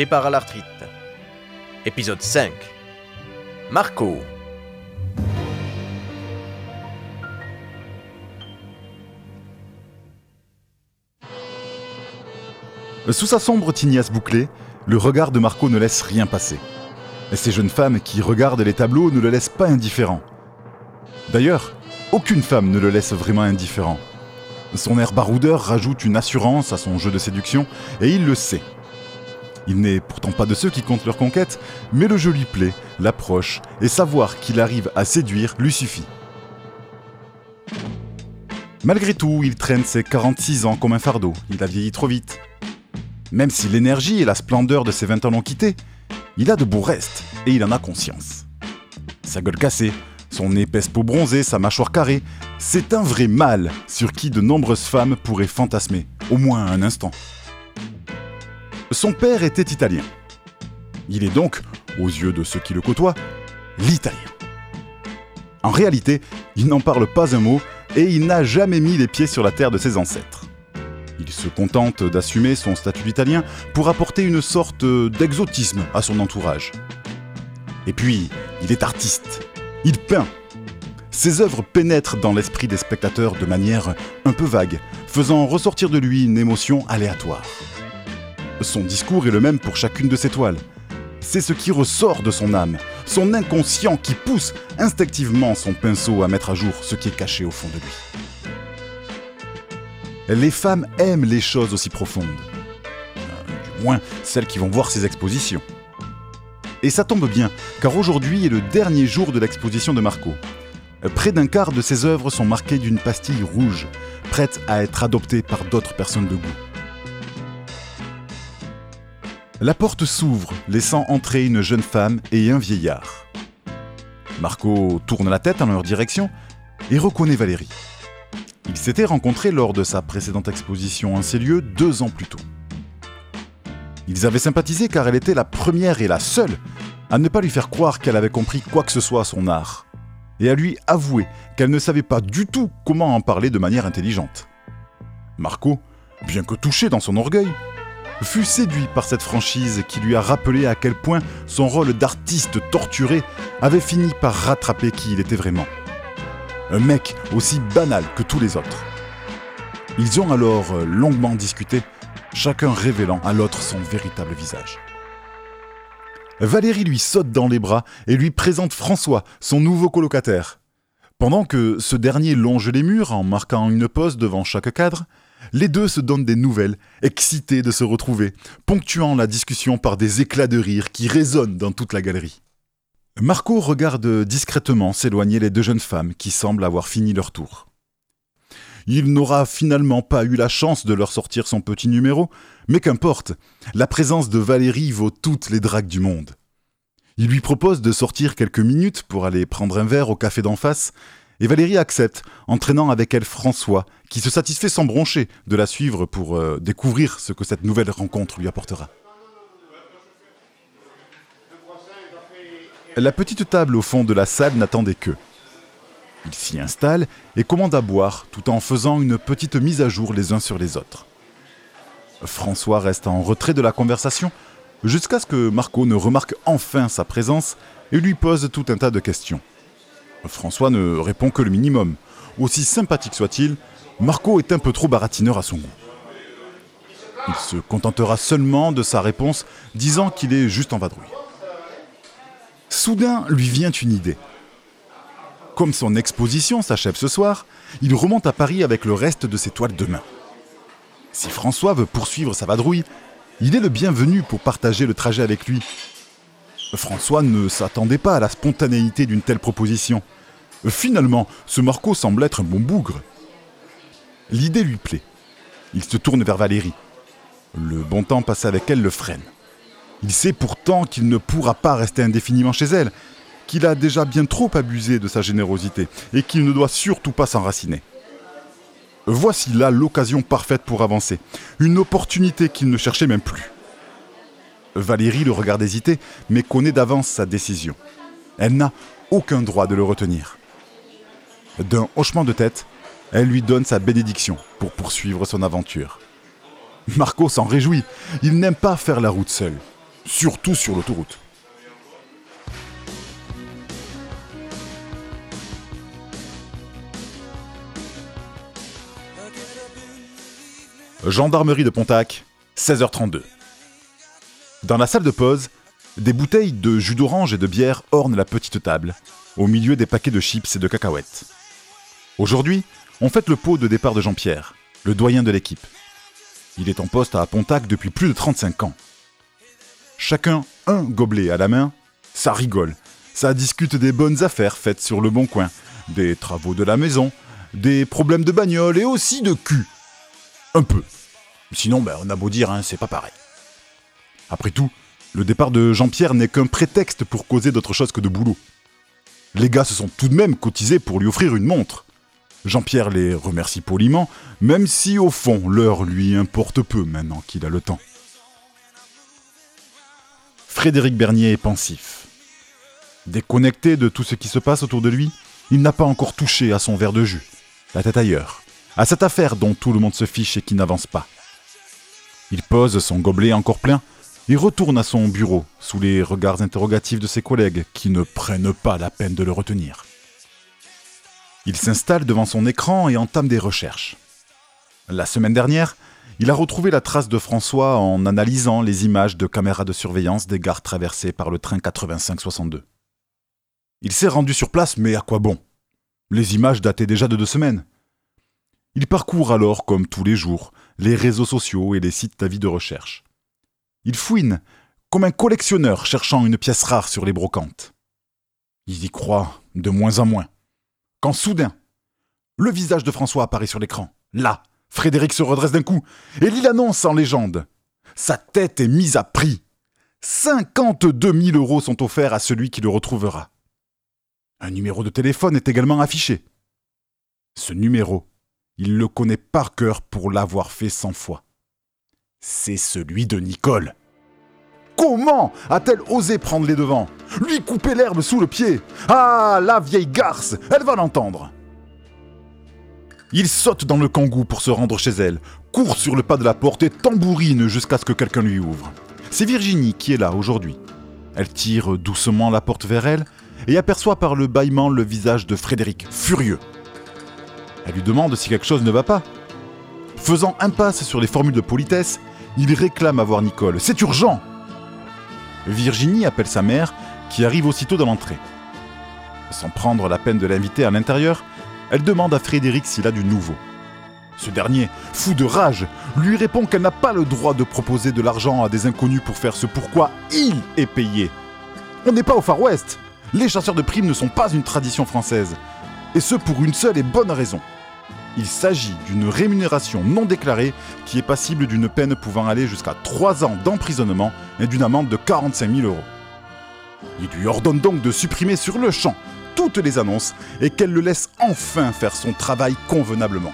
Départ à l'arthrite. Épisode 5. Marco. Sous sa sombre tignasse bouclée, le regard de Marco ne laisse rien passer. Et ces jeunes femmes qui regardent les tableaux ne le laissent pas indifférent. D'ailleurs, aucune femme ne le laisse vraiment indifférent. Son air baroudeur rajoute une assurance à son jeu de séduction, et il le sait. Il n'est pourtant pas de ceux qui comptent leur conquête, mais le jeu lui plaît, l'approche, et savoir qu'il arrive à séduire lui suffit. Malgré tout, il traîne ses 46 ans comme un fardeau, il a vieilli trop vite. Même si l'énergie et la splendeur de ses 20 ans l'ont quitté, il a de beaux restes, et il en a conscience. Sa gueule cassée, son épaisse peau bronzée, sa mâchoire carrée, c'est un vrai mâle sur qui de nombreuses femmes pourraient fantasmer, au moins un instant. Son père était italien. Il est donc, aux yeux de ceux qui le côtoient, l'italien. En réalité, il n'en parle pas un mot et il n'a jamais mis les pieds sur la terre de ses ancêtres. Il se contente d'assumer son statut d'italien pour apporter une sorte d'exotisme à son entourage. Et puis, il est artiste. Il peint. Ses œuvres pénètrent dans l'esprit des spectateurs de manière un peu vague, faisant ressortir de lui une émotion aléatoire. Son discours est le même pour chacune de ses toiles. C'est ce qui ressort de son âme, son inconscient qui pousse instinctivement son pinceau à mettre à jour ce qui est caché au fond de lui. Les femmes aiment les choses aussi profondes. Euh, du moins, celles qui vont voir ses expositions. Et ça tombe bien, car aujourd'hui est le dernier jour de l'exposition de Marco. Près d'un quart de ses œuvres sont marquées d'une pastille rouge, prête à être adoptée par d'autres personnes de goût. La porte s'ouvre, laissant entrer une jeune femme et un vieillard. Marco tourne la tête en leur direction et reconnaît Valérie. Ils s'étaient rencontrés lors de sa précédente exposition en ces lieux deux ans plus tôt. Ils avaient sympathisé car elle était la première et la seule à ne pas lui faire croire qu'elle avait compris quoi que ce soit à son art, et à lui avouer qu'elle ne savait pas du tout comment en parler de manière intelligente. Marco, bien que touché dans son orgueil, fut séduit par cette franchise qui lui a rappelé à quel point son rôle d'artiste torturé avait fini par rattraper qui il était vraiment. Un mec aussi banal que tous les autres. Ils ont alors euh, longuement discuté, chacun révélant à l'autre son véritable visage. Valérie lui saute dans les bras et lui présente François, son nouveau colocataire. Pendant que ce dernier longe les murs en marquant une pose devant chaque cadre, les deux se donnent des nouvelles, excités de se retrouver, ponctuant la discussion par des éclats de rire qui résonnent dans toute la galerie. Marco regarde discrètement s'éloigner les deux jeunes femmes qui semblent avoir fini leur tour. Il n'aura finalement pas eu la chance de leur sortir son petit numéro, mais qu'importe, la présence de Valérie vaut toutes les dragues du monde. Il lui propose de sortir quelques minutes pour aller prendre un verre au café d'en face, et Valérie accepte, entraînant avec elle François, qui se satisfait sans broncher de la suivre pour euh, découvrir ce que cette nouvelle rencontre lui apportera. La petite table au fond de la salle n'attendait que. Il s'y installe et commande à boire tout en faisant une petite mise à jour les uns sur les autres. François reste en retrait de la conversation jusqu'à ce que Marco ne remarque enfin sa présence et lui pose tout un tas de questions. François ne répond que le minimum. Aussi sympathique soit-il, Marco est un peu trop baratineur à son goût. Il se contentera seulement de sa réponse, disant qu'il est juste en vadrouille. Soudain lui vient une idée. Comme son exposition s'achève ce soir, il remonte à Paris avec le reste de ses toiles de main. Si François veut poursuivre sa vadrouille, il est le bienvenu pour partager le trajet avec lui François ne s'attendait pas à la spontanéité d'une telle proposition. Finalement, ce Marco semble être un bon bougre. L'idée lui plaît. Il se tourne vers Valérie. Le bon temps passé avec elle le freine. Il sait pourtant qu'il ne pourra pas rester indéfiniment chez elle, qu'il a déjà bien trop abusé de sa générosité et qu'il ne doit surtout pas s'enraciner. Voici là l'occasion parfaite pour avancer, une opportunité qu'il ne cherchait même plus. Valérie le regarde hésiter, mais connaît d'avance sa décision. Elle n'a aucun droit de le retenir. D'un hochement de tête, elle lui donne sa bénédiction pour poursuivre son aventure. Marco s'en réjouit, il n'aime pas faire la route seul. surtout sur l'autoroute. Gendarmerie de Pontac, 16h32. Dans la salle de pause, des bouteilles de jus d'orange et de bière ornent la petite table, au milieu des paquets de chips et de cacahuètes. Aujourd'hui, on fête le pot de départ de Jean-Pierre, le doyen de l'équipe. Il est en poste à Pontac depuis plus de 35 ans. Chacun un gobelet à la main, ça rigole, ça discute des bonnes affaires faites sur le bon coin, des travaux de la maison, des problèmes de bagnole et aussi de cul. Un peu. Sinon, ben, on a beau dire, hein, c'est pas pareil. Après tout, le départ de Jean-Pierre n'est qu'un prétexte pour causer d'autre chose que de boulot. Les gars se sont tout de même cotisés pour lui offrir une montre. Jean-Pierre les remercie poliment, même si au fond l'heure lui importe peu maintenant qu'il a le temps. Frédéric Bernier est pensif. Déconnecté de tout ce qui se passe autour de lui, il n'a pas encore touché à son verre de jus, la tête ailleurs, à cette affaire dont tout le monde se fiche et qui n'avance pas. Il pose son gobelet encore plein et retourne à son bureau sous les regards interrogatifs de ses collègues qui ne prennent pas la peine de le retenir. Il s'installe devant son écran et entame des recherches. La semaine dernière, il a retrouvé la trace de François en analysant les images de caméras de surveillance des gares traversées par le train 85-62. Il s'est rendu sur place, mais à quoi bon? Les images dataient déjà de deux semaines. Il parcourt alors, comme tous les jours, les réseaux sociaux et les sites d'avis de recherche. Il fouine, comme un collectionneur cherchant une pièce rare sur les brocantes. Il y croit de moins en moins. Quand soudain, le visage de François apparaît sur l'écran. Là, Frédéric se redresse d'un coup et lit l'annonce en légende. Sa tête est mise à prix. 52 000 euros sont offerts à celui qui le retrouvera. Un numéro de téléphone est également affiché. Ce numéro, il le connaît par cœur pour l'avoir fait cent fois. C'est celui de Nicole. Comment a-t-elle osé prendre les devants Lui couper l'herbe sous le pied? Ah, la vieille garce Elle va l'entendre Il saute dans le kangou pour se rendre chez elle, court sur le pas de la porte et tambourine jusqu'à ce que quelqu'un lui ouvre. C'est Virginie qui est là aujourd'hui. Elle tire doucement la porte vers elle et aperçoit par le bâillement le visage de Frédéric, furieux. Elle lui demande si quelque chose ne va pas. Faisant impasse sur les formules de politesse, il réclame à voir Nicole. C'est urgent Virginie appelle sa mère, qui arrive aussitôt dans l'entrée. Sans prendre la peine de l'inviter à l'intérieur, elle demande à Frédéric s'il a du nouveau. Ce dernier, fou de rage, lui répond qu'elle n'a pas le droit de proposer de l'argent à des inconnus pour faire ce pourquoi il est payé. On n'est pas au Far West. Les chasseurs de primes ne sont pas une tradition française. Et ce pour une seule et bonne raison. Il s'agit d'une rémunération non déclarée qui est passible d'une peine pouvant aller jusqu'à 3 ans d'emprisonnement et d'une amende de 45 000 euros. Il lui ordonne donc de supprimer sur le champ toutes les annonces et qu'elle le laisse enfin faire son travail convenablement.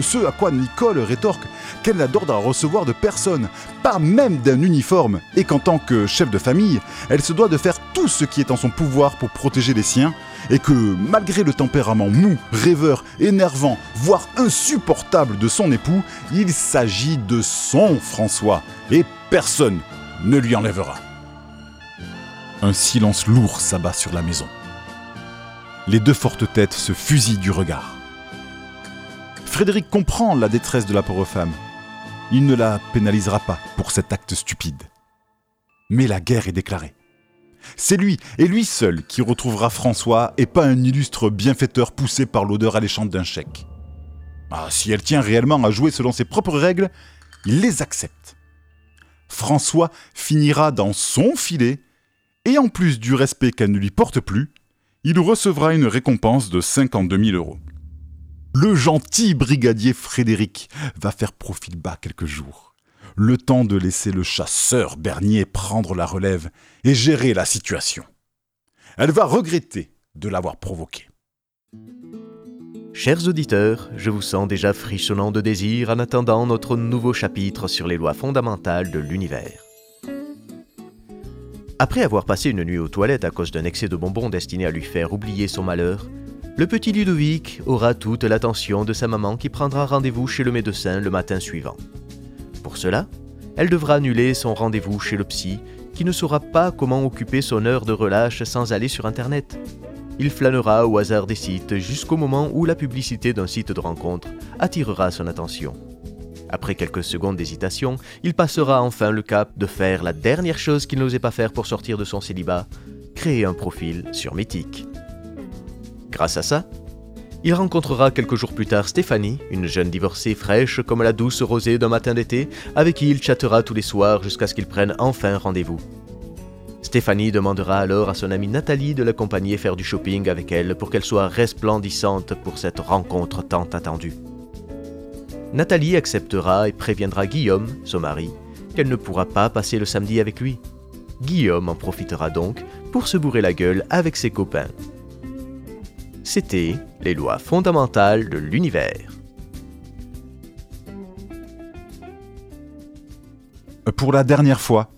Ce à quoi Nicole rétorque qu'elle n'a d'ordre à recevoir de personne, pas même d'un uniforme, et qu'en tant que chef de famille, elle se doit de faire tout ce qui est en son pouvoir pour protéger les siens, et que malgré le tempérament mou, rêveur, énervant, voire insupportable de son époux, il s'agit de son François, et personne ne lui enlèvera. Un silence lourd s'abat sur la maison. Les deux fortes têtes se fusillent du regard. Frédéric comprend la détresse de la pauvre femme. Il ne la pénalisera pas pour cet acte stupide. Mais la guerre est déclarée. C'est lui, et lui seul, qui retrouvera François, et pas un illustre bienfaiteur poussé par l'odeur alléchante d'un chèque. Ah, si elle tient réellement à jouer selon ses propres règles, il les accepte. François finira dans son filet, et en plus du respect qu'elle ne lui porte plus, il recevra une récompense de 52 000 euros le gentil brigadier Frédéric va faire profil bas quelques jours. Le temps de laisser le chasseur Bernier prendre la relève et gérer la situation. Elle va regretter de l'avoir provoqué. Chers auditeurs, je vous sens déjà frissonnant de désir en attendant notre nouveau chapitre sur les lois fondamentales de l'univers. Après avoir passé une nuit aux toilettes à cause d'un excès de bonbons destiné à lui faire oublier son malheur, le petit Ludovic aura toute l'attention de sa maman qui prendra rendez-vous chez le médecin le matin suivant. Pour cela, elle devra annuler son rendez-vous chez le psy, qui ne saura pas comment occuper son heure de relâche sans aller sur Internet. Il flânera au hasard des sites jusqu'au moment où la publicité d'un site de rencontre attirera son attention. Après quelques secondes d'hésitation, il passera enfin le cap de faire la dernière chose qu'il n'osait pas faire pour sortir de son célibat, créer un profil sur Mythique. Grâce à ça, il rencontrera quelques jours plus tard Stéphanie, une jeune divorcée fraîche comme la douce rosée d'un matin d'été, avec qui il chattera tous les soirs jusqu'à ce qu'ils prennent enfin rendez-vous. Stéphanie demandera alors à son amie Nathalie de l'accompagner faire du shopping avec elle pour qu'elle soit resplendissante pour cette rencontre tant attendue. Nathalie acceptera et préviendra Guillaume, son mari, qu'elle ne pourra pas passer le samedi avec lui. Guillaume en profitera donc pour se bourrer la gueule avec ses copains. C'était les lois fondamentales de l'univers. Pour la dernière fois,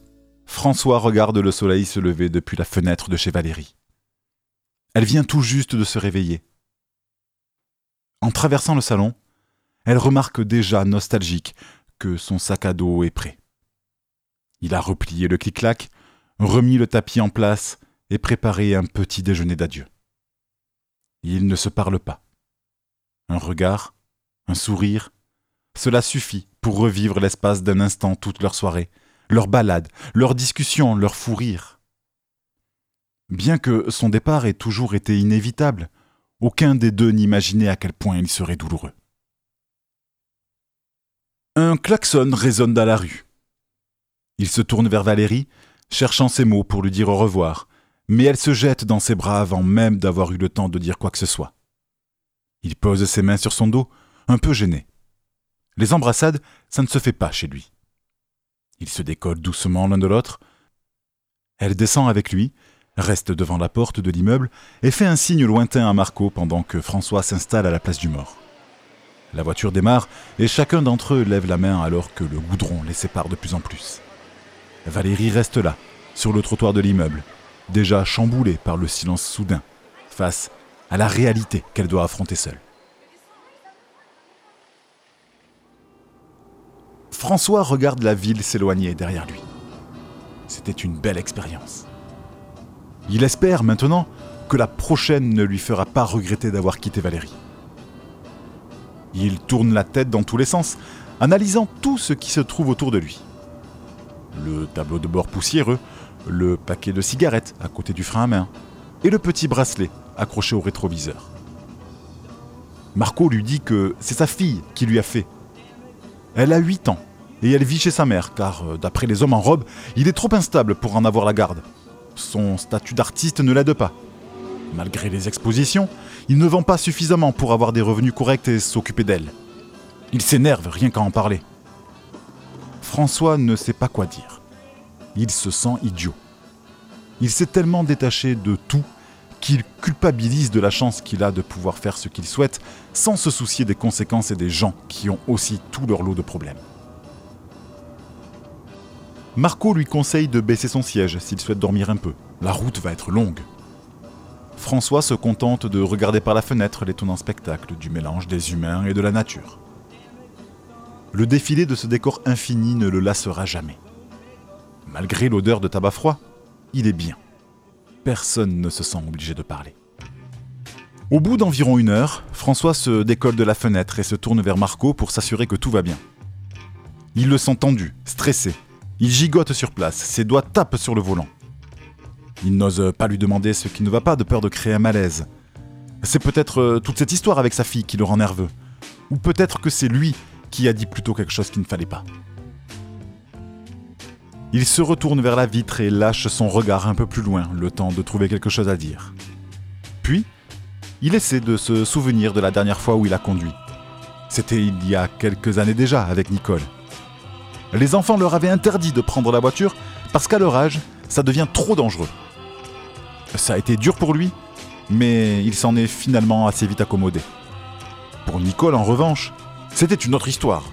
François regarde le soleil se lever depuis la fenêtre de chez Valérie. Elle vient tout juste de se réveiller. En traversant le salon, elle remarque déjà nostalgique que son sac à dos est prêt. Il a replié le clic-clac, remis le tapis en place et préparé un petit déjeuner d'adieu. Ils ne se parlent pas. Un regard, un sourire, cela suffit pour revivre l'espace d'un instant toute leur soirée, leur balade, leur discussion, leur fou rire. Bien que son départ ait toujours été inévitable, aucun des deux n'imaginait à quel point il serait douloureux. Un klaxon résonne dans la rue. Il se tourne vers Valérie, cherchant ses mots pour lui dire au revoir, mais elle se jette dans ses bras avant même d'avoir eu le temps de dire quoi que ce soit. Il pose ses mains sur son dos, un peu gêné. Les embrassades, ça ne se fait pas chez lui. Ils se décollent doucement l'un de l'autre. Elle descend avec lui, reste devant la porte de l'immeuble et fait un signe lointain à Marco pendant que François s'installe à la place du mort. La voiture démarre et chacun d'entre eux lève la main alors que le goudron les sépare de plus en plus. Valérie reste là, sur le trottoir de l'immeuble, déjà chamboulée par le silence soudain, face à la réalité qu'elle doit affronter seule. François regarde la ville s'éloigner derrière lui. C'était une belle expérience. Il espère maintenant que la prochaine ne lui fera pas regretter d'avoir quitté Valérie. Il tourne la tête dans tous les sens, analysant tout ce qui se trouve autour de lui. Le tableau de bord poussiéreux, le paquet de cigarettes à côté du frein à main, et le petit bracelet accroché au rétroviseur. Marco lui dit que c'est sa fille qui lui a fait. Elle a 8 ans et elle vit chez sa mère car, euh, d'après les hommes en robe, il est trop instable pour en avoir la garde. Son statut d'artiste ne l'aide pas. Malgré les expositions, il ne vend pas suffisamment pour avoir des revenus corrects et s'occuper d'elle. Il s'énerve rien qu'à en parler. François ne sait pas quoi dire. Il se sent idiot. Il s'est tellement détaché de tout qu'il culpabilise de la chance qu'il a de pouvoir faire ce qu'il souhaite sans se soucier des conséquences et des gens qui ont aussi tout leur lot de problèmes. Marco lui conseille de baisser son siège s'il souhaite dormir un peu. La route va être longue. François se contente de regarder par la fenêtre l'étonnant spectacle du mélange des humains et de la nature. Le défilé de ce décor infini ne le lassera jamais. Malgré l'odeur de tabac froid, il est bien. Personne ne se sent obligé de parler. Au bout d'environ une heure, François se décolle de la fenêtre et se tourne vers Marco pour s'assurer que tout va bien. Il le sent tendu, stressé. Il gigote sur place, ses doigts tapent sur le volant. Il n'ose pas lui demander ce qui ne va pas de peur de créer un malaise. C'est peut-être euh, toute cette histoire avec sa fille qui le rend nerveux. Ou peut-être que c'est lui qui a dit plutôt quelque chose qu'il ne fallait pas. Il se retourne vers la vitre et lâche son regard un peu plus loin, le temps de trouver quelque chose à dire. Puis, il essaie de se souvenir de la dernière fois où il a conduit. C'était il y a quelques années déjà avec Nicole. Les enfants leur avaient interdit de prendre la voiture parce qu'à leur âge, ça devient trop dangereux. Ça a été dur pour lui, mais il s'en est finalement assez vite accommodé. Pour Nicole, en revanche, c'était une autre histoire.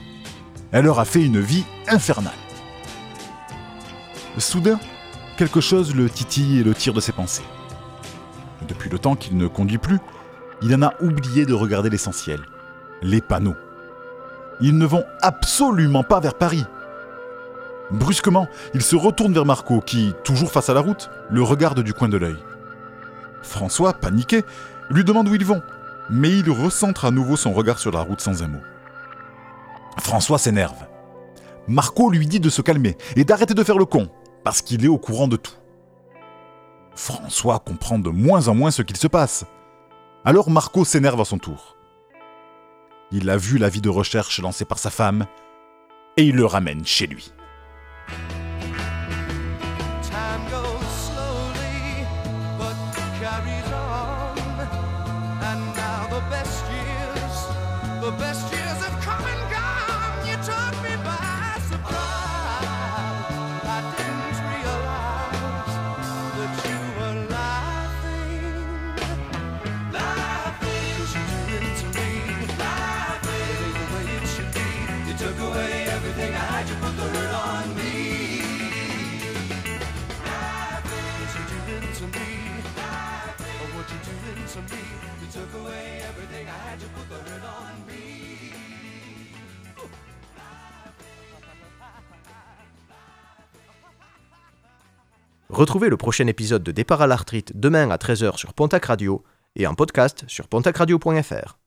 Elle leur a fait une vie infernale. Soudain, quelque chose le titille et le tire de ses pensées. Depuis le temps qu'il ne conduit plus, il en a oublié de regarder l'essentiel, les panneaux. Ils ne vont absolument pas vers Paris. Brusquement, il se retourne vers Marco, qui, toujours face à la route, le regarde du coin de l'œil. François, paniqué, lui demande où ils vont, mais il recentre à nouveau son regard sur la route sans un mot. François s'énerve. Marco lui dit de se calmer et d'arrêter de faire le con, parce qu'il est au courant de tout. François comprend de moins en moins ce qu'il se passe. Alors Marco s'énerve à son tour. Il a vu la vie de recherche lancée par sa femme, et il le ramène chez lui. Retrouvez le prochain épisode de Départ à l'arthrite demain à 13h sur Pontac Radio et en podcast sur pontacradio.fr.